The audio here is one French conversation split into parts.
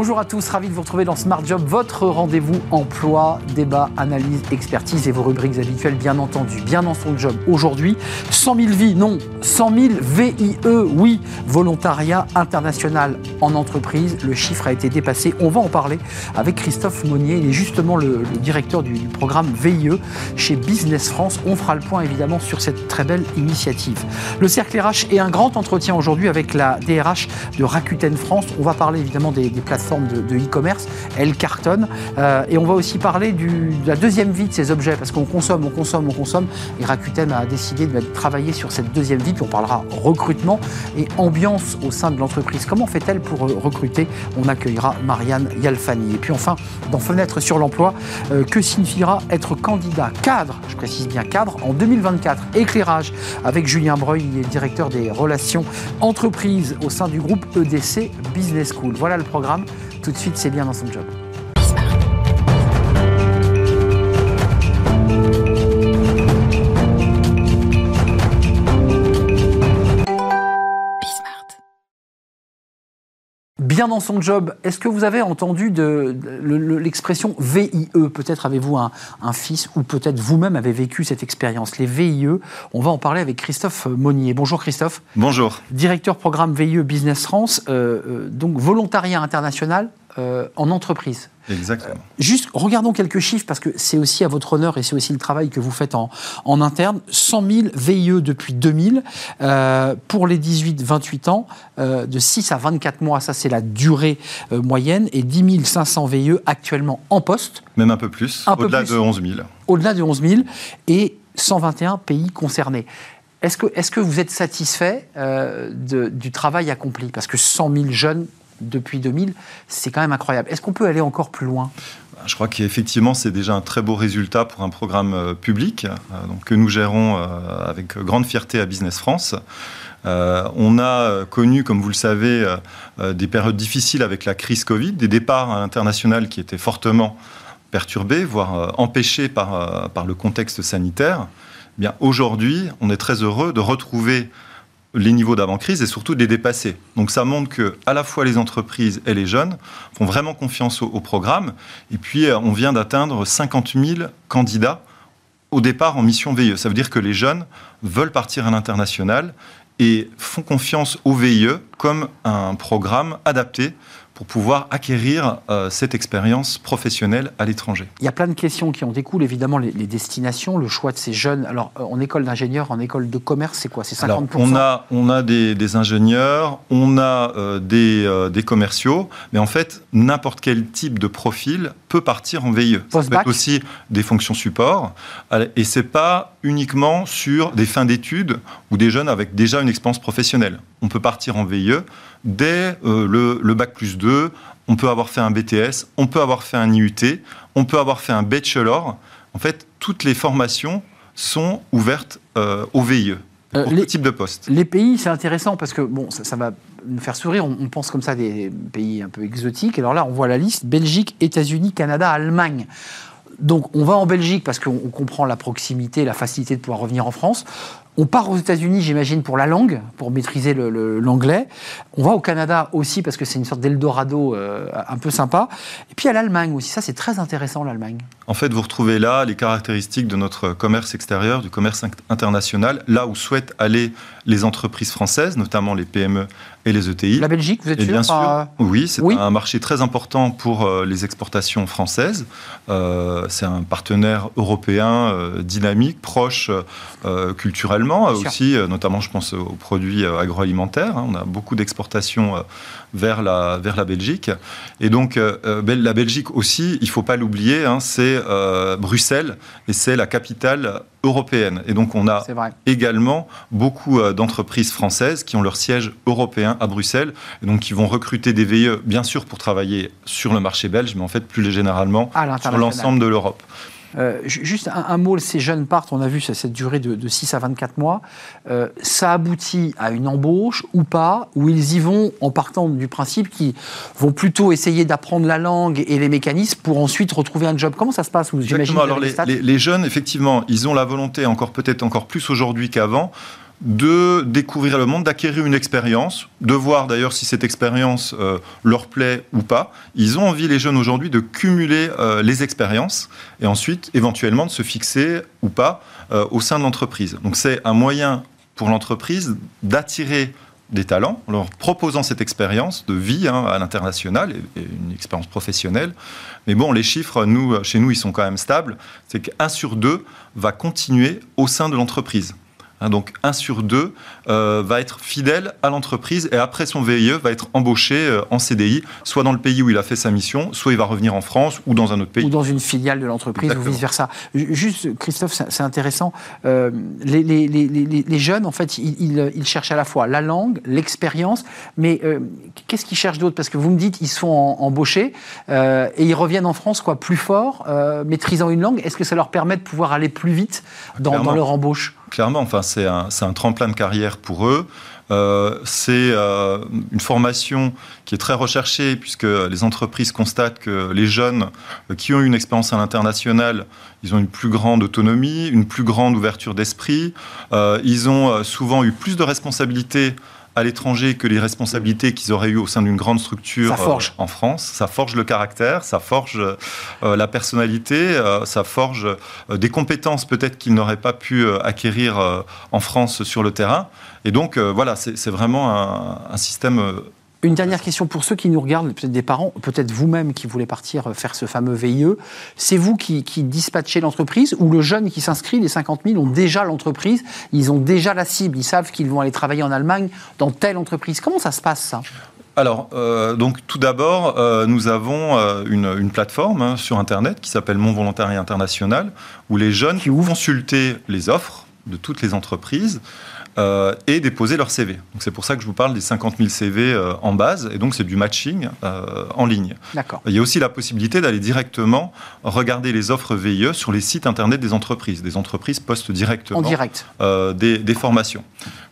Bonjour à tous, ravi de vous retrouver dans Smart Job, votre rendez-vous emploi, débat, analyse, expertise et vos rubriques habituelles, bien entendu. Bien dans son job aujourd'hui, 100 000 vies, non, 100 000 VIE, oui, volontariat international en entreprise. Le chiffre a été dépassé. On va en parler avec Christophe Monnier. Il est justement le, directeur du, programme VIE chez Business France. On fera le point évidemment sur cette très belle initiative. Le cercle RH est un grand entretien aujourd'hui avec la DRH de Rakuten France. On va parler évidemment des, des plateformes de e-commerce. elle cartonne. Euh, et on va aussi parler de la deuxième vie de ces objets, parce qu'on consomme, on consomme, on consomme. Et Rakuten a décidé de travailler sur cette deuxième vie, puis on parlera recrutement et ambiance au sein de l'entreprise. Comment fait-elle pour euh, recruter? On accueillera Marianne Yalfani. Et puis enfin, dans Fenêtre sur l'emploi, euh, que signifiera être candidat cadre, je précise bien cadre, en 2024 Éclairage avec Julien Breuil, il est directeur des relations entreprises au sein du groupe EDC Business School. Voilà le programme tout de suite, c'est bien dans son job. Bien dans son job. Est-ce que vous avez entendu l'expression VIE Peut-être avez-vous un, fils ou peut-être vous-même avez vécu cette expérience. Les VIE, on va en parler avec Christophe Monnier. Bonjour Christophe. Bonjour. Directeur programme VIE Business France, euh, euh, donc volontariat international euh, en entreprise. Exactement. Euh, juste, regardons quelques chiffres, parce que c'est aussi à votre honneur et c'est aussi le travail que vous faites en, en interne. 100 000 VIE depuis 2000 euh, pour les 18-28 ans, de 6 à 24 mois, ça c'est la durée moyenne, et 10 500 VIE actuellement en poste. Même un peu plus, au-delà de 11 000. Au-delà de 11 000, et 121 pays concernés. Est-ce que, est que, vous êtes satisfait de, du travail accompli? Parce que 100 000 jeunes depuis 2000, c'est quand même incroyable. Est-ce qu'on peut aller encore plus loin? Je crois qu'effectivement, c'est déjà un très beau résultat pour un programme euh, public euh, que nous gérons euh, avec grande fierté à Business France. on a connu, comme vous le savez, des périodes difficiles avec la crise Covid, des départs à l'international qui étaient fortement perturbés, voire empêchés par, par le contexte sanitaire. Eh bien, aujourd'hui, on est très heureux de retrouver les niveaux d'avant-crise et surtout de les dépasser. Donc ça montre que à la fois les entreprises et les jeunes font vraiment confiance au, programme. Et puis euh, on vient d'atteindre 50 000 candidats au départ en mission VIE. Ça veut dire que les jeunes veulent partir à l'international et font confiance au VIE comme un programme adapté pour pouvoir acquérir euh, cette expérience professionnelle à l'étranger. Il y a plein de questions qui en découlent, évidemment, les, destinations, le choix de ces jeunes. Alors, euh, en école d'ingénieur, en école de commerce, c'est quoi? C'est 50% Alors, on a, on a des, ingénieurs, on a euh, des, des, commerciaux, mais en fait, n'importe quel type de profil peut partir en VIE. Ça peut être aussi des fonctions support, et c'est pas uniquement sur des fins d'études ou des jeunes avec déjà une expérience professionnelle. On peut partir en VIE dès le, le bac plus 2 on peut avoir fait un BTS, on peut avoir fait un IUT, on peut avoir fait un bachelor. En fait, toutes les formations sont ouvertes euh, au VIE. Euh, pour les, type de poste. Les pays, c'est intéressant parce que bon, ça, va nous faire sourire. On, on, pense comme ça des pays un peu exotiques. Alors là, on voit la liste Belgique, États-Unis, Canada, Allemagne. Donc on va en Belgique parce qu'on comprend la proximité, la facilité de pouvoir revenir en France. On part aux États-Unis, j'imagine, pour la langue, pour maîtriser l'anglais. On va au Canada aussi parce que c'est une sorte d'Eldorado euh, un peu sympa. Et puis à l'Allemagne aussi. Ça, c'est très intéressant, l'Allemagne. En fait, vous retrouvez là les caractéristiques de notre commerce extérieur, du commerce international, là où souhaitent aller les entreprises françaises, notamment les PME et les ETI. La Belgique, vous êtes sûr, bien sûr Oui, c'est un marché très important pour euh, les exportations françaises. Euh, c'est un partenaire européen dynamique, proche culturellement aussi, euh, notamment je pense aux produits euh, agroalimentaires. Hein. on a beaucoup d'exportations euh, vers la, vers la Belgique. Et donc la Belgique aussi, il ne faut pas l'oublier, hein, c'est Bruxelles et c'est la capitale européenne. Et donc on a également beaucoup d'entreprises françaises qui ont leur siège européen à Bruxelles et donc qui vont recruter des VIE, bien sûr pour travailler sur le marché belge, mais en fait plus généralement sur l'ensemble de l'Europe. Euh, juste un, mot, ces jeunes partent, on a vu cette durée de, 6 à 24 mois. Euh, ça aboutit à une embauche ou pas, ou ils y vont en partant du principe qu'ils vont plutôt essayer d'apprendre la langue et les mécanismes pour ensuite retrouver un job. Comment ça se passe Exactement. Alors les, les, jeunes, effectivement, ils ont la volonté, encore peut-être encore plus aujourd'hui qu'avant, de découvrir le monde, d'acquérir une expérience, de voir d'ailleurs si cette expérience euh, leur plaît ou pas. Ils ont envie, les jeunes aujourd'hui, de cumuler euh, les expériences et ensuite, éventuellement, de se fixer ou pas euh, au sein de l'entreprise. Donc c'est un moyen pour l'entreprise d'attirer des talents en leur proposant cette expérience de vie hein, à l'international et, une expérience professionnelle. Mais bon, les chiffres, nous, chez nous, ils sont quand même stables. C'est qu'un sur deux va continuer au sein de l'entreprise. Hein, donc un sur deux euh, va être fidèle à l'entreprise et après son VIE va être embauché euh, en CDI, soit dans le pays où il a fait sa mission, soit il va revenir en France ou dans un autre pays. Ou dans une filiale de l'entreprise ou vice-versa. Juste, Christophe, c'est intéressant. Euh, les, les, les, les, jeunes, en fait, ils, ils, cherchent à la fois la langue, l'expérience, mais qu'est-ce qu'ils cherchent d'autre? Parce que vous me dites, ils sont embauchés et ils reviennent en France quoi, plus forts, maîtrisant une langue. Est-ce que ça leur permet de pouvoir aller plus vite dans, dans leur embauche? Clairement, enfin, c'est un, tremplin de carrière pour eux. Euh, c'est euh, une formation qui est très recherchée puisque les entreprises constatent que les jeunes qui ont eu une expérience à l'international, ils ont une plus grande autonomie, une plus grande ouverture d'esprit, euh, ils ont souvent eu plus de responsabilités à l'étranger que les responsabilités qu'ils auraient eues au sein d'une grande structure euh, en France. Ça forge le caractère, ça forge euh, la personnalité, euh, ça forge des compétences peut-être qu'ils n'auraient pas pu acquérir en France sur le terrain. Et donc voilà, c'est vraiment un, un système une dernière question pour ceux qui nous regardent, peut-être des parents, peut-être vous-même qui voulez partir euh, faire ce fameux VIE. C'est vous qui, dispatchez l'entreprise ou le jeune qui s'inscrit, les 50 000, ont déjà l'entreprise, ils ont déjà la cible, ils savent qu'ils vont aller travailler en Allemagne dans telle entreprise. Comment ça se passe ça? Alors, euh, donc tout d'abord, euh, nous avons une, plateforme hein, sur Internet qui s'appelle Mon Volontariat International, où les jeunes qui vont consulter les offres de toutes les entreprises euh, et déposer leur CV. Donc c'est pour ça que je vous parle des 50 000 CV en base, et donc c'est du matching euh, en ligne. D'accord. Il y a aussi la possibilité d'aller directement regarder les offres VIE sur les sites internet des entreprises. Des entreprises postent directement en direct. Euh, des, des, formations.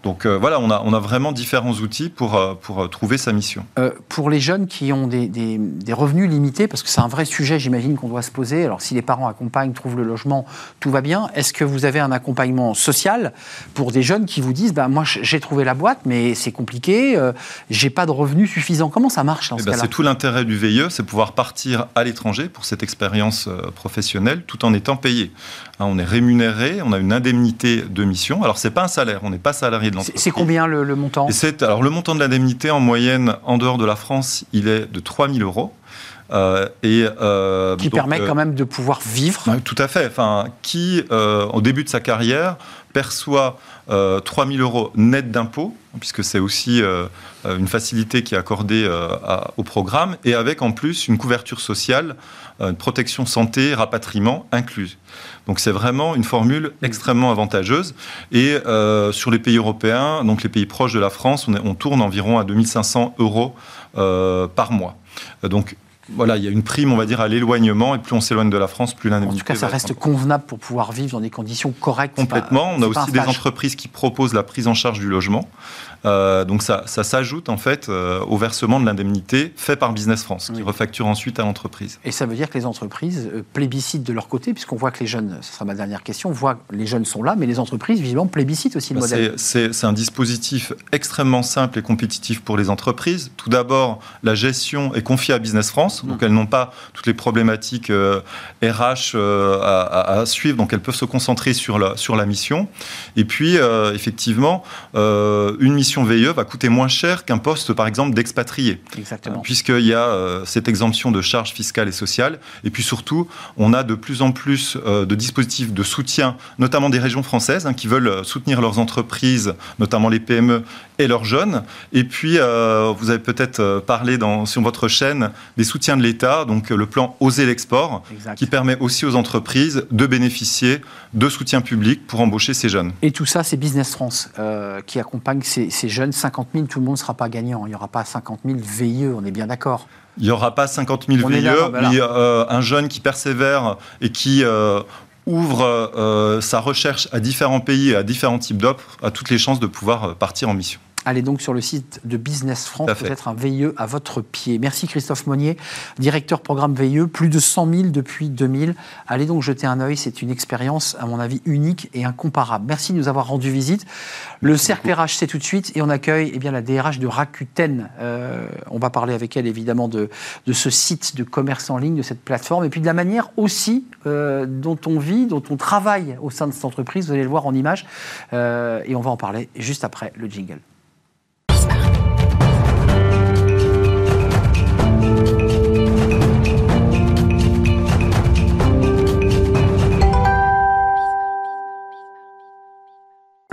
Donc voilà, on a, on a vraiment différents outils pour, pour trouver sa mission. pour les jeunes qui ont des, des, des revenus limités, parce que c'est un vrai sujet, j'imagine, qu'on doit se poser. Alors si les parents accompagnent, trouvent le logement, tout va bien. Est-ce que vous avez un accompagnement social pour des jeunes qui vous disent bah, Moi, j'ai trouvé la boîte, mais c'est compliqué, euh, j'ai pas de revenus suffisants. Comment ça marche dans eh ce ben, cas-là C'est tout l'intérêt du VIE, c'est pouvoir partir à l'étranger pour cette expérience euh, professionnelle tout en étant payé. Hein, on est rémunéré, on a une indemnité de mission. Alors, c'est pas un salaire, on n'est pas salarié de l'entreprise. C'est combien le, montant? Alors, le montant de l'indemnité en moyenne en dehors de la France, il est de 3 000 euros. Euh, et, euh, qui permet quand même de pouvoir vivre. Tout à fait. Enfin, qui, au début de sa carrière, perçoit euh, 3 000 euros net d'impôts, puisque c'est aussi euh, une facilité qui est accordée euh, au programme, et avec en plus une couverture sociale, une protection santé, rapatriement incluse. Donc c'est vraiment une formule extrêmement avantageuse. Et sur les pays européens, donc les pays proches de la France, on, on tourne environ à 2500 euros par mois. Donc voilà, il y a une prime, on va dire, à l'éloignement, et plus on s'éloigne de la France, plus l'indemnité. En tout cas, ça reste convenable pour pouvoir vivre dans des conditions correctes. Complètement. on a aussi des entreprises qui proposent la prise en charge du logement. Euh, donc ça, s'ajoute en fait euh, au versement de l'indemnité fait par Business France, qui refacture ensuite à l'entreprise. Et ça veut dire que les entreprises euh, plébiscitent de leur côté, puisqu'on voit que les jeunes, ce sera ma dernière question, on voit que les jeunes sont là, mais les entreprises, visiblement, plébiscitent aussi le bah, modèle. C'est un dispositif extrêmement simple et compétitif pour les entreprises. Tout d'abord, la gestion est confiée à Business France, donc elles n'ont pas toutes les problématiques RH à, suivre, donc elles peuvent se concentrer sur la, sur la mission. Et puis, effectivement, une mission VIE va coûter moins cher qu'un poste, par exemple, d'expatrié. Exactement. Puisqu'il y a euh, cette exemption de charges fiscales et sociales. Et puis surtout, on a de plus en plus euh, de dispositifs de soutien, notamment des régions françaises, hein, qui veulent euh, soutenir leurs entreprises, notamment les PME et leurs jeunes. Et puis, vous avez peut-être parlé dans, sur votre chaîne des soutiens de l'État, donc le plan Oser l'export, qui permet aussi aux entreprises de bénéficier de soutien public pour embaucher ces jeunes. Et tout ça, c'est Business France qui accompagne ces, ces jeunes, 50 000, tout le monde ne sera pas gagnant. Il n'y aura pas 50 000 VIE, on est bien d'accord. Il n'y aura pas 50 000 VIE, mais un jeune qui persévère et qui euh, ouvre euh, sa recherche à différents pays et à différents types d'offres a toutes les chances de pouvoir euh, partir en mission. Allez donc sur le site de Business France, peut-être un VIE à votre pied. Merci Christophe Monnier, directeur programme VIE, plus de 100 000 depuis 2000. Allez donc jeter un œil, c'est une expérience à mon avis unique et incomparable. Merci de nous avoir rendu visite. Le cercle RH, c'est tout de suite et on accueille eh bien, la DRH de Rakuten. Euh, on va parler avec elle évidemment de, de, ce site de commerce en ligne, de cette plateforme et puis de la manière aussi euh, dont on vit, dont on travaille au sein de cette entreprise. Vous allez le voir en image euh, et on va en parler juste après le jingle.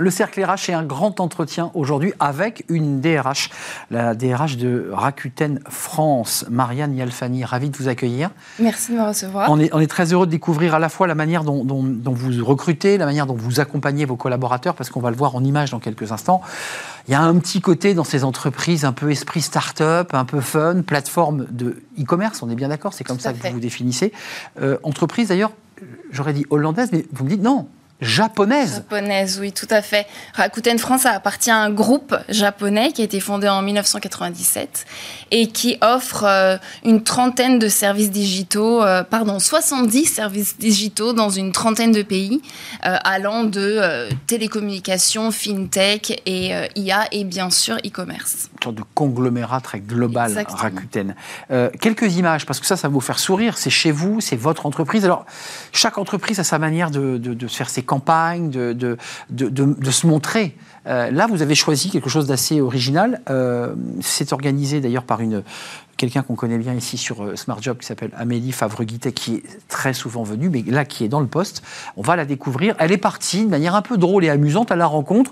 Le cercle RH est un grand entretien aujourd'hui avec une DRH, la DRH de Rakuten France, Marianne Yalfani. Ravi de vous accueillir. Merci de me recevoir. On est, on est très heureux de découvrir à la fois la manière dont, vous recrutez, la manière dont vous accompagnez vos collaborateurs, parce qu'on va le voir en image dans quelques instants. Il y a un petit côté dans ces entreprises, un peu esprit start-up, un peu fun, plateforme de e-commerce, on est bien d'accord, c'est comme ça que vous vous définissez. Euh, entreprise d'ailleurs, j'aurais dit hollandaise, mais vous me dites non, japonaise. Japonaise, oui, tout à fait. Rakuten France appartient à un groupe japonais qui a été fondé en 1997 et qui offre euh, une trentaine de services digitaux, euh, pardon, 70 services digitaux dans une trentaine de pays, euh, allant de télécommunications, fintech et IA et bien sûr e-commerce. Une sorte de conglomérat très global, Rakuten. quelques images, parce que ça, ça va vous faire sourire. C'est chez vous, c'est votre entreprise. Alors, chaque entreprise a sa manière de, de, de faire ses de, se montrer. Euh, là, vous avez choisi quelque chose d'assez original. Euh, c'est organisé d'ailleurs par une quelqu'un qu'on connaît bien ici sur euh, Smart Job qui s'appelle Amélie Favre-Guittet, qui est très souvent venue, mais là qui est dans le poste. On va la découvrir. Elle est partie de manière un peu drôle et amusante à la rencontre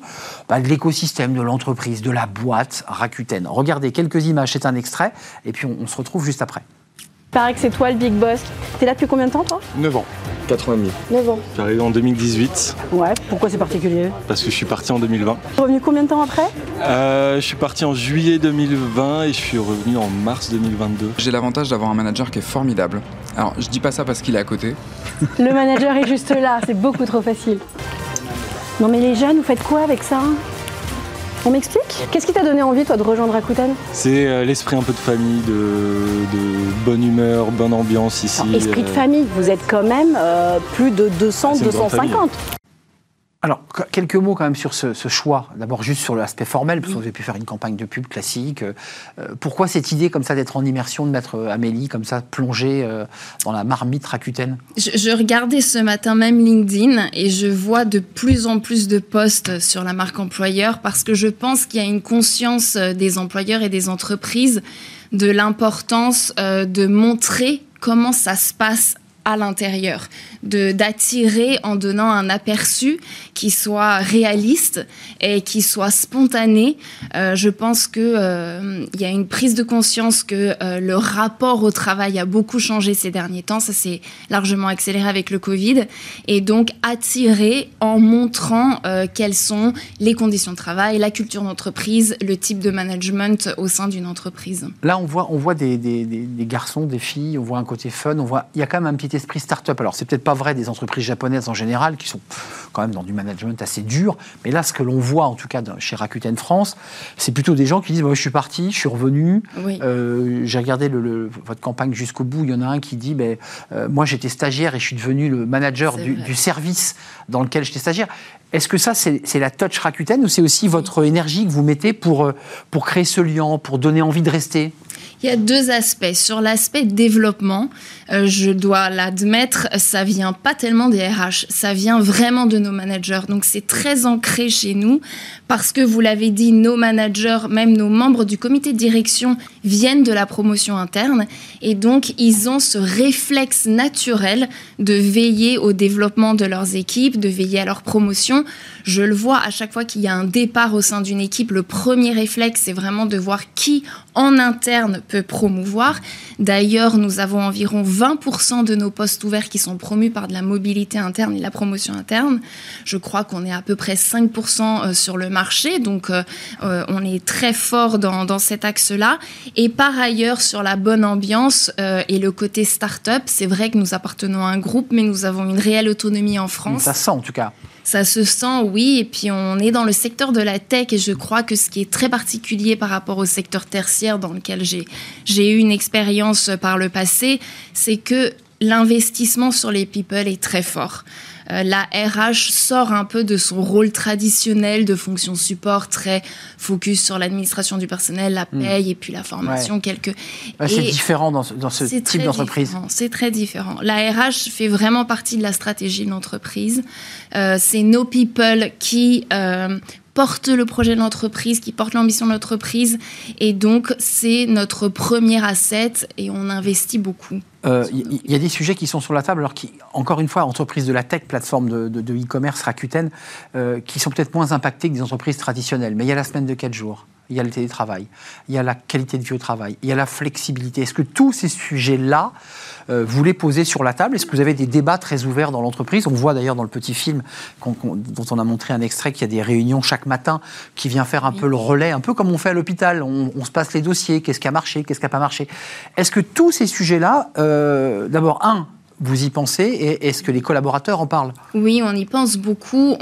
bah, de l'écosystème, de l'entreprise, de la boîte Rakuten. Regardez quelques images, c'est un extrait, et puis on se retrouve juste après. Paraît que c'est toi le big boss. T'es là depuis combien de temps toi 9 ans. 4 ans et demi. 9 ans. J'ai arrivé en 2018. Ouais, pourquoi c'est particulier Parce que je suis parti en 2020. Revenu combien de temps après euh, Je suis parti en juillet 2020 et je suis revenu en mars 2022. J'ai l'avantage d'avoir un manager qui est formidable. Alors, je dis pas ça parce qu'il est à côté. le manager est juste là, c'est beaucoup trop facile. Non mais les jeunes, vous faites quoi avec ça on m'explique Qu'est-ce qui t'a donné envie, toi, de rejoindre Rakuten? C'est euh, l'esprit un peu de famille, de, bonne humeur, bonne ambiance ici. esprit de euh. famille, vous êtes quand même euh, plus de 200, 250. Alors, quelques mots quand même sur ce, choix. D'abord, juste sur l'aspect formel, parce que vous avez pu faire une campagne de pub classique. Euh, pourquoi cette idée comme ça d'être en immersion, de mettre euh, Amélie comme ça plongée euh, dans la marmite Rakuten? Je, regardais ce matin même LinkedIn et je vois de plus en plus de posts sur la marque employeur parce que je pense qu'il y a une conscience des employeurs et des entreprises de l'importance de montrer comment ça se passe à l'intérieur, d'attirer en donnant un aperçu qui soit réaliste et qui soit spontané. Euh, je pense que euh, il y a une prise de conscience que euh, le rapport au travail a beaucoup changé ces derniers temps. Ça s'est largement accéléré avec le Covid et donc attirer en montrant quelles sont les conditions de travail, la culture d'entreprise, le type de management au sein d'une entreprise. Là, on voit on voit des, des, des, garçons, des filles, on voit un côté fun, on voit il y a quand même un petit esprit start-up. Alors, c'est peut-être pas vrai des entreprises japonaises en général, qui sont quand même dans du management assez dur. Mais là, ce que l'on voit, en tout cas chez Rakuten France, c'est plutôt des gens qui disent Je suis parti, je suis revenu, euh, j'ai regardé le, votre campagne jusqu'au bout. Il y en a un qui dit ben, euh, Moi, j'étais stagiaire et je suis devenu le manager du, service dans lequel j'étais stagiaire. Est-ce que ça, c'est la touch Rakuten ou c'est aussi votre énergie que vous mettez pour, euh, pour créer ce lien, pour donner envie de rester? Il y a deux aspects. Sur l'aspect développement, euh, je dois l'admettre, ça vient pas tellement des RH, ça vient vraiment de nos managers. Donc c'est très ancré chez nous parce que vous l'avez dit, nos managers, même nos membres du comité de direction viennent de la promotion interne et donc ils ont ce réflexe naturel de veiller au développement de leurs équipes, de veiller à leur promotion. Je le vois à chaque fois qu'il y a un départ au sein d'une équipe, le premier réflexe c'est vraiment de voir qui en interne peut promouvoir. D'ailleurs, nous avons environ 20% de nos postes ouverts qui sont promus par de la mobilité interne et la promotion interne. Je crois qu'on est à peu près 5% euh, sur le marché, donc euh, euh, on est très fort dans, cet axe-là. Et par ailleurs, sur la bonne ambiance et le côté start-up, c'est vrai que nous appartenons à un groupe, mais nous avons une réelle autonomie en France. Ça sent en tout cas. Ça se sent, oui. Et puis, on est dans le secteur de la tech. Et je crois que ce qui est très particulier par rapport au secteur tertiaire dans lequel j'ai eu une expérience par le passé, c'est que l'investissement sur les people est très fort. Euh, la RH sort un peu de son rôle traditionnel de fonction support, très focus sur l'administration du personnel, la hmm. paye et puis la formation. Quelques... c'est différent dans, ce type d'entreprise. C'est très différent. La RH fait vraiment partie de la stratégie de l'entreprise. Euh, c'est nos people qui euh, portent le projet de l'entreprise, qui portent l'ambition de l'entreprise. Et donc, c'est notre premier asset et on investit beaucoup. Il euh, y, a des sujets qui sont sur la table, alors qui, encore une fois, entreprises de la tech, plateforme de e-commerce, Rakuten, euh, qui sont peut-être moins impactées que des entreprises traditionnelles. Mais il y a la semaine de 4 jours, il y a le télétravail, il y a la qualité de vie au travail, il y a la flexibilité. Est-ce que tous ces sujets-là, euh, vous les posez sur la table? Est-ce que vous avez des débats très ouverts dans l'entreprise? On voit d'ailleurs dans le petit film dont on a montré un extrait qu'il y a des réunions chaque matin qui vient faire un peu le relais, un peu comme on fait à l'hôpital. On, se passe les dossiers, qu'est-ce qui a marché, qu'est-ce qui n'a pas marché? Est-ce que tous ces sujets-là, euh, d'abord, un, vous y pensez et est-ce que les collaborateurs en parlent? Oui, on y pense beaucoup.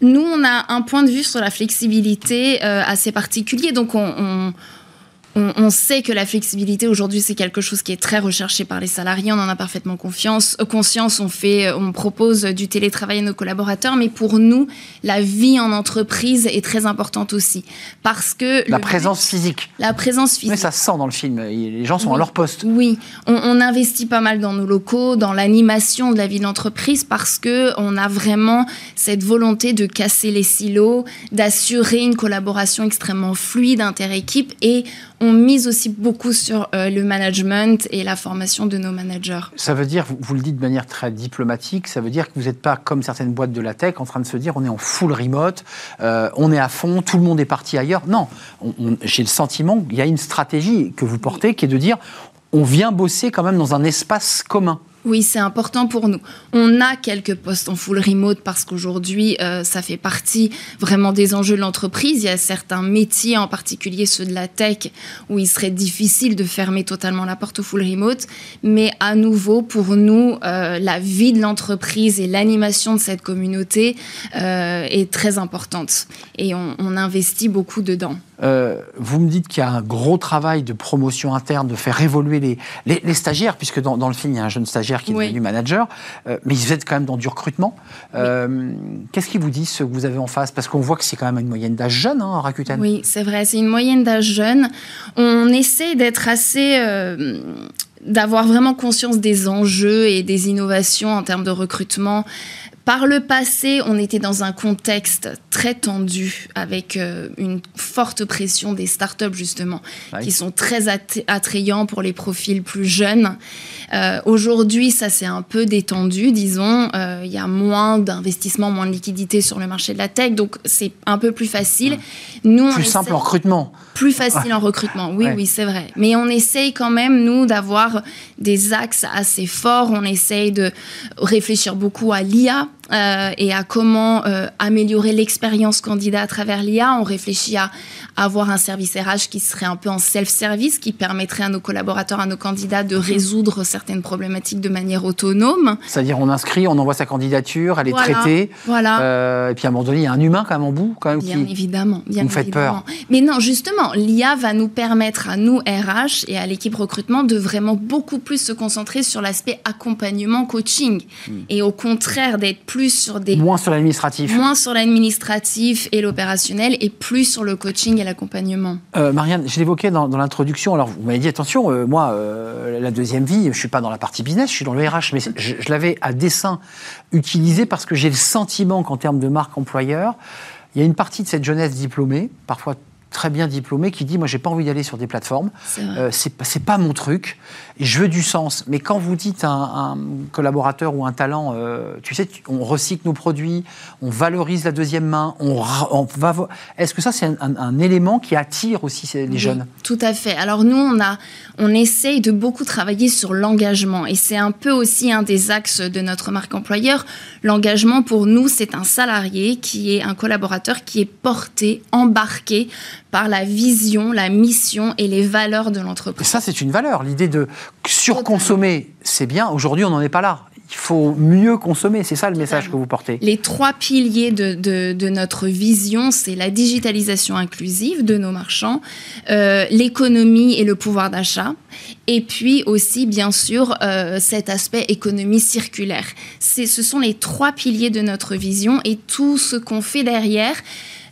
Nous, on a un point de vue sur la flexibilité euh, assez particulier. Donc, on on, sait que la flexibilité aujourd'hui c'est quelque chose qui est très recherché par les salariés. On en a parfaitement confiance, euh, conscience. On fait, euh, on propose du télétravail à nos collaborateurs, mais pour nous, la vie en entreprise est très importante aussi parce que la présence physique. La présence physique. Mais ça se sent dans le film. Les gens sont à leur poste. Oui, on, investit pas mal dans nos locaux, dans l'animation de la vie de l'entreprise parce que on a vraiment cette volonté de casser les silos, d'assurer une collaboration extrêmement fluide inter-équipe et on mise aussi beaucoup sur euh, le management et la formation de nos managers. Ça veut dire, vous, le dites de manière très diplomatique, ça veut dire que vous n'êtes pas comme certaines boîtes de la tech en train de se dire on est en full remote, euh, on est à fond, tout le monde est parti ailleurs. Non, j'ai le sentiment qu'il y a une stratégie que vous portez qui est de dire on vient bosser quand même dans un espace commun. Oui, c'est important pour nous. On a quelques postes en full remote parce qu'aujourd'hui, euh, ça fait partie vraiment des enjeux de l'entreprise. Il y a certains métiers, en particulier ceux de la tech, où il serait difficile de fermer totalement la porte au full remote. Mais à nouveau, pour nous, euh, la vie de l'entreprise et l'animation de cette communauté euh, est très importante. Et on, on investit beaucoup dedans. Euh, vous me dites qu'il y a un gros travail de promotion interne, de faire évoluer les, les, stagiaires, puisque dans, dans, le film, il y a un jeune stagiaire qui est devenu manager, euh, mais vous êtes quand même dans du recrutement. Euh, qu'est-ce qui vous dit ce que vous avez en face? Parce qu'on voit que c'est quand même une moyenne d'âge jeune, hein, Rakuten. Oui, c'est vrai, c'est une moyenne d'âge jeune. On essaie d'être assez d'avoir vraiment conscience des enjeux et des innovations en termes de recrutement. Par le passé, on était dans un contexte très tendu avec euh, une forte pression des startups justement, qui sont très attrayants pour les profils plus jeunes. Euh, aujourd'hui, ça s'est un peu détendu, disons. Euh, il y a moins d'investissement, moins de liquidité sur le marché de la tech, donc c'est un peu plus facile. Nous, plus simple en recrutement. Plus facile en recrutement, oui, oui, c'est vrai. Mais on essaye quand même, nous, d'avoir des axes assez forts. On essaye de réfléchir beaucoup à l'IA euh, et à comment euh, améliorer l'expérience candidat à travers l'IA. On réfléchit à, avoir un service RH qui serait un peu en self-service, qui permettrait à nos collaborateurs, à nos candidats de résoudre certaines problématiques de manière autonome. C'est-à-dire on inscrit, on envoie sa candidature, elle est traitée. Voilà. Euh, et puis à un moment donné, il y a un humain quand même en bout. Quand même, bien évidemment. Bien vous faites peur. Mais non, justement, l'IA va nous permettre à nous, RH, et à l'équipe recrutement, de vraiment beaucoup plus se concentrer sur l'aspect accompagnement, coaching. Hmm. Et au contraire, d'être plus sur des... Moins sur l'administratif. Moins sur l'administratif et l'opérationnel et plus sur le coaching et l'accompagnement. Euh, Marianne, je l'évoquais dans, l'introduction. Alors, vous m'avez dit, attention, euh, moi, euh, la deuxième vie, je ne suis pas dans la partie business, je suis dans le RH. Mais je, je l'avais à dessein utilisé parce que j'ai le sentiment qu'en termes de marque employeur, il y a une partie de cette jeunesse diplômée, parfois très bien diplômé qui dit moi j'ai pas envie d'aller sur des plateformes. Euh, c'est pas mon truc. Je veux du sens. Mais quand vous dites un, un collaborateur ou un talent euh, tu sais on recycle nos produits on valorise la deuxième main on, va est-ce que ça c'est un, élément qui attire aussi les jeunes? tout à fait. Alors nous on a on essaye de beaucoup travailler sur l'engagement. Et c'est un peu aussi un des axes de notre marque employeur. L'engagement pour nous c'est un salarié qui est un collaborateur qui est porté embarqué par la vision, la mission et les valeurs de l'entreprise. ça, c'est une valeur. L'idée de surconsommer, c'est bien. Aujourd'hui, on n'en est pas là. Il faut mieux consommer, c'est ça le message que vous portez. Les trois piliers de, de, de notre vision, c'est la digitalisation inclusive de nos marchands, euh, l'économie et le pouvoir d'achat, et puis aussi, bien sûr, euh, cet aspect économie circulaire. Ce sont les trois piliers de notre vision et tout ce qu'on fait derrière.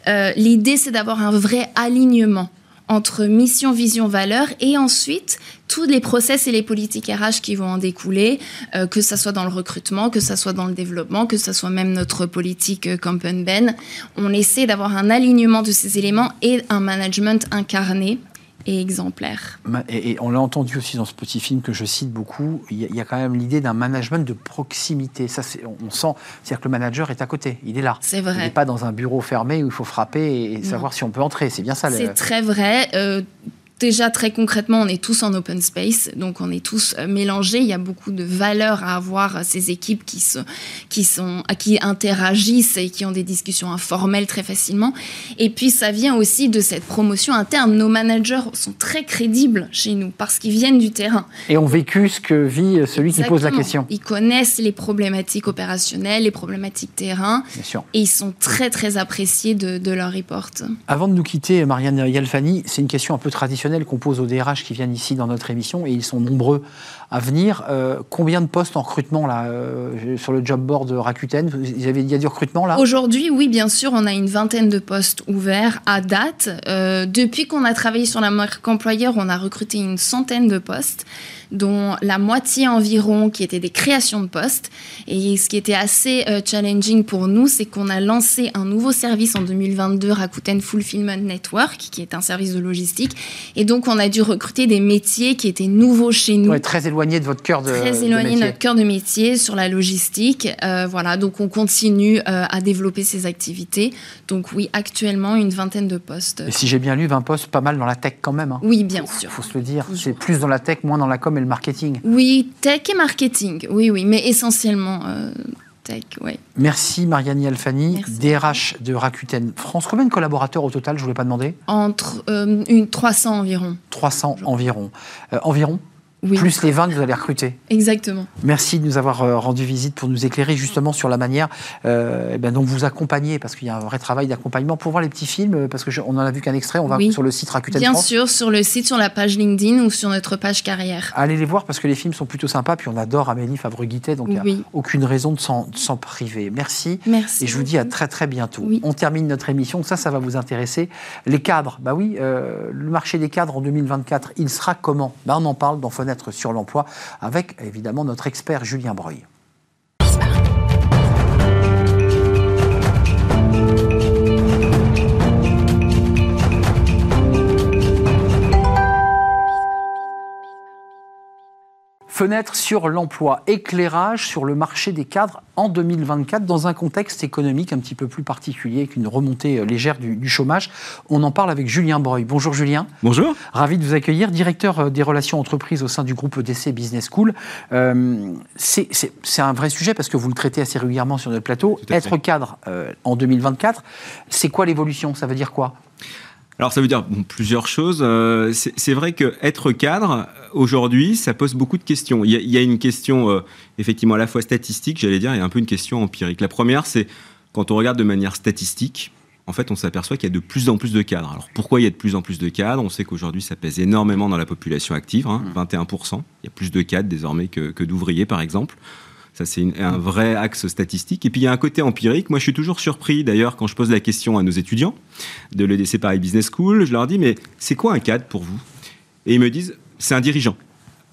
Euh, L'idée, c'est d'avoir un vrai alignement entre mission, vision, valeur, et ensuite tous les process et les politiques RH qui vont en découler, euh, que ça soit dans le recrutement, que ça soit dans le développement, que ça soit même notre politique euh, Ben. On essaie d'avoir un alignement de ces éléments et un management incarné et exemplaire. Et, on l'a entendu aussi dans ce petit film que je cite beaucoup, il y a, quand même l'idée d'un management de proximité. Ça, on sent, c'est-à-dire que le manager est à côté, il est là. C'est vrai. Il n'est pas dans un bureau fermé où il faut frapper et savoir si on peut entrer. C'est bien ça. C'est très vrai. Euh, Déjà, très concrètement, on est tous en open space, donc on est tous euh, mélangés. Il y a beaucoup de valeur à avoir ces équipes qui, se, qui, sont, qui interagissent et qui ont des discussions informelles très facilement. Et puis, ça vient aussi de cette promotion interne. Nos managers sont très crédibles chez nous parce qu'ils viennent du terrain. Et ont vécu ce que vit celui qui pose la question. Ils connaissent les problématiques opérationnelles, les problématiques terrain. Bien sûr. Et ils sont très, très appréciés de, de leur report. Avant de nous quitter, Marianne Yalfani, c'est une question un peu traditionnelle qu'on pose aux DRH qui viennent ici dans notre émission, et ils sont nombreux à venir. Euh, combien de postes en recrutement là, euh, sur le job board Rakuten? Il y, a du recrutement là? Aujourd'hui, oui, bien sûr, on a une vingtaine de postes ouverts à date. Euh, depuis qu'on a travaillé sur la marque employeur, on a recruté une centaine de postes dont la moitié environ qui étaient des créations de postes. Et ce qui était assez challenging pour nous, c'est qu'on a lancé un nouveau service en 2022, Rakuten Fulfillment Network, qui est un service de logistique. Et donc, on a dû recruter des métiers qui étaient nouveaux chez nous. très éloignés de votre cœur de Très éloignés de, notre cœur de métier sur la logistique. Euh, voilà, donc on continue euh, à développer ces activités. Donc oui, actuellement, une vingtaine de postes. Et si j'ai bien lu, 20 postes, pas mal dans la tech quand même. Hein. Oui, bien sûr. Il faut se le dire. C'est plus dans la tech, moins dans la com le marketing. Oui, tech et marketing, oui, oui, mais essentiellement euh, tech, oui. Merci Marianne Alfani, DRH de Rakuten France. Combien de collaborateurs au total, je ne voulais pas demander? Entre une, 300 environ. 300 environ. Euh, plus les 20 que vous allez recruter. Exactement. Merci de nous avoir euh, rendu visite pour nous éclairer justement sur la manière euh, eh ben, dont vous accompagnez, parce qu'il y a un vrai travail d'accompagnement pour voir les petits films, euh, parce qu'on n'en a vu qu'un extrait, on va sur le site Rakuten Bien sûr, sur le site, sur la page LinkedIn ou sur notre page carrière. Allez les voir parce que les films sont plutôt sympas, puis on adore Amélie Favre-Guittet, donc il n'y a aucune raison de s'en priver. Merci. Merci. Et je vous dis à très très bientôt. On termine notre émission, ça, ça va vous intéresser. Les cadres, bah oui, le marché des cadres en 2024, il sera comment? Bah, On en parle dans Fenêtre sur l'emploi avec évidemment notre expert Julien Breuil. Fenêtre sur l'emploi, éclairage sur le marché des cadres en 2024 dans un contexte économique un petit peu plus particulier avec une remontée euh, légère du, chômage. On en parle avec Julien Breuil. Bonjour Julien. Bonjour. Ravi de vous accueillir, directeur euh, des relations entreprises au sein du groupe EDC Business School. Euh, c'est un vrai sujet parce que vous le traitez assez régulièrement sur notre plateau. Être cadre en 2024, c'est quoi l'évolution? Ça veut dire quoi? Alors ça veut dire plusieurs choses. Euh, c'est vrai que être cadre aujourd'hui, ça pose beaucoup de questions. Il y a, une question euh, effectivement à la fois statistique, j'allais dire, et un peu une question empirique. La première, c'est quand on regarde de manière statistique, en fait, on s'aperçoit qu'il y a de plus en plus de cadres. Alors pourquoi il y a de plus en plus de cadres? On sait qu'aujourd'hui, ça pèse énormément dans la population active, 21%. Mmh. Il y a plus de cadres désormais que d'ouvriers, par exemple. Ça, c'est un vrai axe statistique. Et puis, il y a un côté empirique. Moi, je suis toujours surpris, d'ailleurs, quand je pose la question à nos étudiants de l'EDC Paris Business School, je leur dis, mais c'est quoi un cadre pour vous? Et ils me disent, c'est un dirigeant.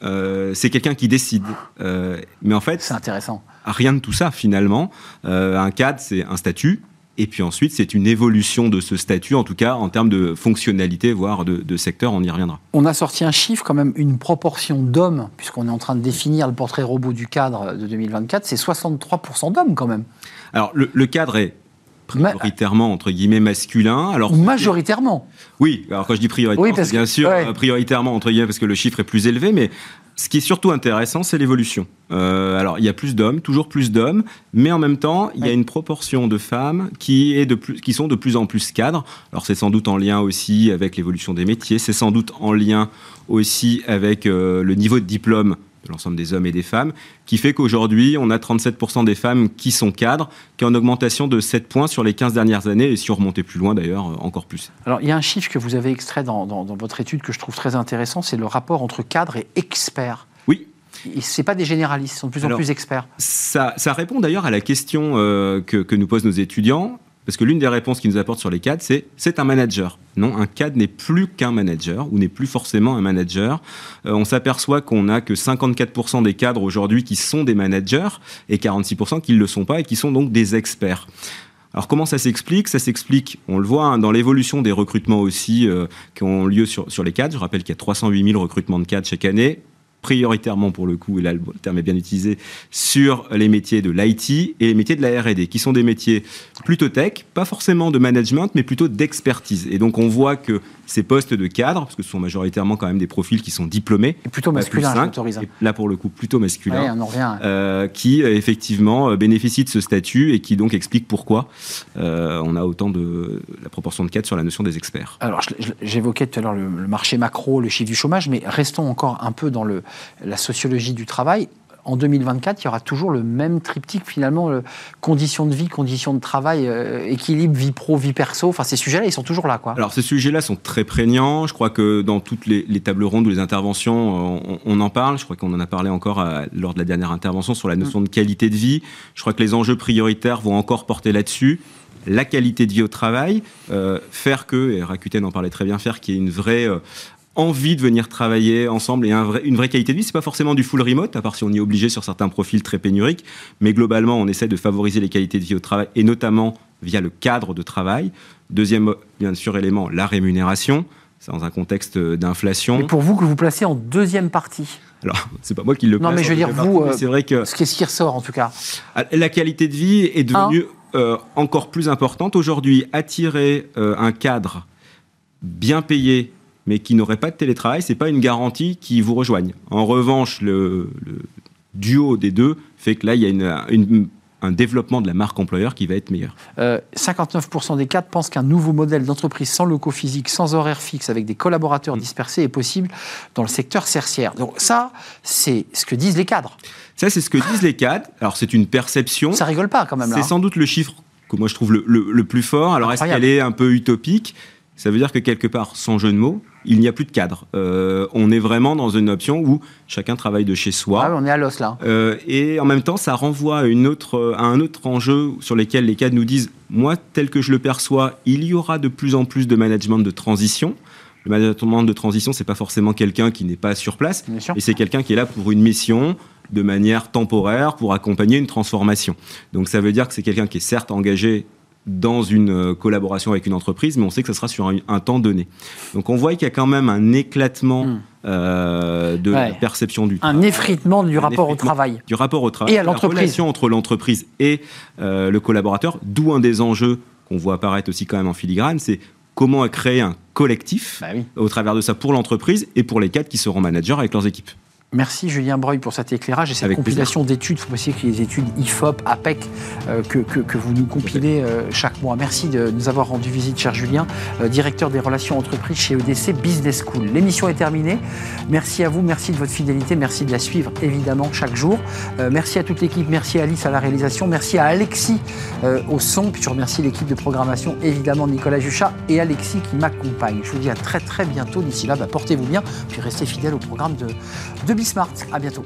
Euh, c'est quelqu'un qui décide. Euh, mais en fait, c'est intéressant. Rien de tout ça, finalement. Euh, un cadre, c'est un statut, et puis ensuite, c'est une évolution de ce statut, en tout cas en termes de fonctionnalité, voire de, secteur, on y reviendra. On a sorti un chiffre quand même, une proportion d'hommes, puisqu'on est en train de définir le portrait robot du cadre de 2024, c'est 63% d'hommes quand même. Alors le, cadre est prioritairement entre guillemets masculin. Alors majoritairement. Oui, alors quand je dis prioritairement, bien sûr prioritairement entre guillemets parce que le chiffre est plus élevé, mais ce qui est surtout intéressant, c'est l'évolution. Euh, alors, il y a plus d'hommes, toujours plus d'hommes, mais en même temps, il y a une proportion de femmes qui, est de plus, qui sont de plus en plus cadres. Alors, c'est sans doute en lien aussi avec l'évolution des métiers, c'est sans doute en lien aussi avec euh, le niveau de diplôme de l'ensemble des hommes et des femmes, qui fait qu'aujourd'hui, on a 37% des femmes qui sont cadres, qui est en augmentation de 7 points sur les 15 dernières années, et si on remontait plus loin d'ailleurs, encore plus. Alors, il y a un chiffre que vous avez extrait dans, dans votre étude que je trouve très intéressant, c'est le rapport entre cadre et expert. Oui, ce pas des généralistes, ils sont de plus en plus experts. Ça, ça répond d'ailleurs à la question euh, que, que, nous posent nos étudiants. Parce que l'une des réponses qu'ils nous apportent sur les cadres, c'est c'est un manager. Non, un cadre n'est plus qu'un manager ou n'est plus forcément un manager. Euh, on s'aperçoit qu'on n'a que 54% des cadres aujourd'hui qui sont des managers et 46% qui ne le sont pas et qui sont donc des experts. Alors comment ça s'explique? Ça s'explique, on le voit hein, dans l'évolution des recrutements aussi euh, qui ont lieu sur, sur les cadres. Je rappelle qu'il y a 308 000 recrutements de cadres chaque année prioritairement pour le coup, et là le terme est bien utilisé, sur les métiers de l'IT et les métiers de la R&D, qui sont des métiers plutôt tech, pas forcément de management, mais plutôt d'expertise. Et donc on voit que ces postes de cadre, parce que ce sont majoritairement quand même des profils qui sont diplômés, et plutôt masculins, j'autorise. Là pour le coup, plutôt masculins, on en revient. Euh, qui euh, effectivement euh, bénéficient de ce statut et qui donc expliquent pourquoi on a autant de la proportion de cadres sur la notion des experts. Alors j'évoquais tout à l'heure le, le marché macro, le chiffre du chômage, mais restons encore un peu dans le la sociologie du travail, en 2024, il y aura toujours le même triptyque finalement, conditions de vie, conditions de travail, euh, équilibre, vie pro, vie perso. Enfin, ces sujets-là, ils sont toujours là, quoi. Alors, ces sujets-là sont très prégnants. Je crois que dans toutes les, tables rondes ou les interventions, euh, on, en parle. Je crois qu'on en a parlé encore euh, lors de la dernière intervention sur la notion de qualité de vie. Je crois que les enjeux prioritaires vont encore porter là-dessus la qualité de vie au travail, faire que, et Rakuten en parlait très bien, faire qu'il y ait une vraie envie de venir travailler ensemble et une vraie qualité de vie. C'est pas forcément du full remote, à part si on y est obligé sur certains profils très pénuriques, mais globalement, on essaie de favoriser les qualités de vie au travail et notamment via le cadre de travail. Deuxième, bien sûr, élément, la rémunération. C'est dans un contexte d'inflation. Et pour vous, que vous placez en deuxième partie alors, c'est pas moi qui le place. Non, mais je veux dire, vous, euh, c'est vrai que. Ce qui, qui ressort, en tout cas. Ah, la qualité de vie est devenue euh, encore plus importante. Aujourd'hui, attirer euh, un cadre bien payé mais qui n'auraient pas de télétravail, c'est pas une garantie qu'ils vous rejoignent. En revanche, le, duo des deux fait que là, il y a un développement de la marque employeur qui va être meilleur. 59% euh, des cadres pensent qu'un nouveau modèle d'entreprise sans locaux physiques, sans horaire fixe, avec des collaborateurs mm. dispersés est possible dans le secteur tertiaire. Donc ça, c'est ce que disent les cadres. Ça, c'est ce que disent les cadres. Alors c'est une perception. Ça rigole pas quand même là. C'est sans doute le chiffre que moi je trouve le, plus fort. Alors est-ce qu'elle est un peu utopique? Ça veut dire que quelque part, sans jeu de mots, il n'y a plus de cadre. Euh, on est vraiment dans une option où chacun travaille de chez soi. Ah on est à l'os là. Euh, et en même temps, ça renvoie à, une autre, à un autre enjeu sur lequel les cadres nous disent moi, tel que je le perçois, il y aura de plus en plus de management de transition. Le management de transition, c'est pas forcément quelqu'un qui n'est pas sur place, et c'est quelqu'un qui est là pour une mission, de manière temporaire, pour accompagner une transformation. Donc ça veut dire que c'est quelqu'un qui est certes engagé dans une euh, collaboration avec une entreprise, mais on sait que ça sera sur un, temps donné. Donc on voit qu'il y a quand même un éclatement hmm. euh, de la perception du. Un effritement du rapport au travail. Du rapport au travail. Et à l'entreprise. La relation entre l'entreprise et euh, le collaborateur, d'où un des enjeux qu'on voit apparaître aussi quand même en filigrane, c'est comment créer un collectif bah au travers de ça pour l'entreprise et pour les cadres qui seront managers avec leurs équipes. Merci Julien Breuil pour cet éclairage et cette compilation d'études. Il faut aussi que les études IFOP, APEC, euh, que, que, vous nous compilez euh, chaque mois. Merci de nous avoir rendu visite, cher Julien, euh, directeur des relations entreprises chez EDC Business School. L'émission est terminée. Merci à vous, merci de votre fidélité, merci de la suivre évidemment chaque jour. merci à toute l'équipe, merci à Alice à la réalisation, merci à Alexis au son, puis je remercie l'équipe de programmation, évidemment Nicolas Juchat et Alexis qui m'accompagnent. Je vous dis à très très bientôt. D'ici là, bah, portez-vous bien, puis restez fidèles au programme de, de Smart. À bientôt.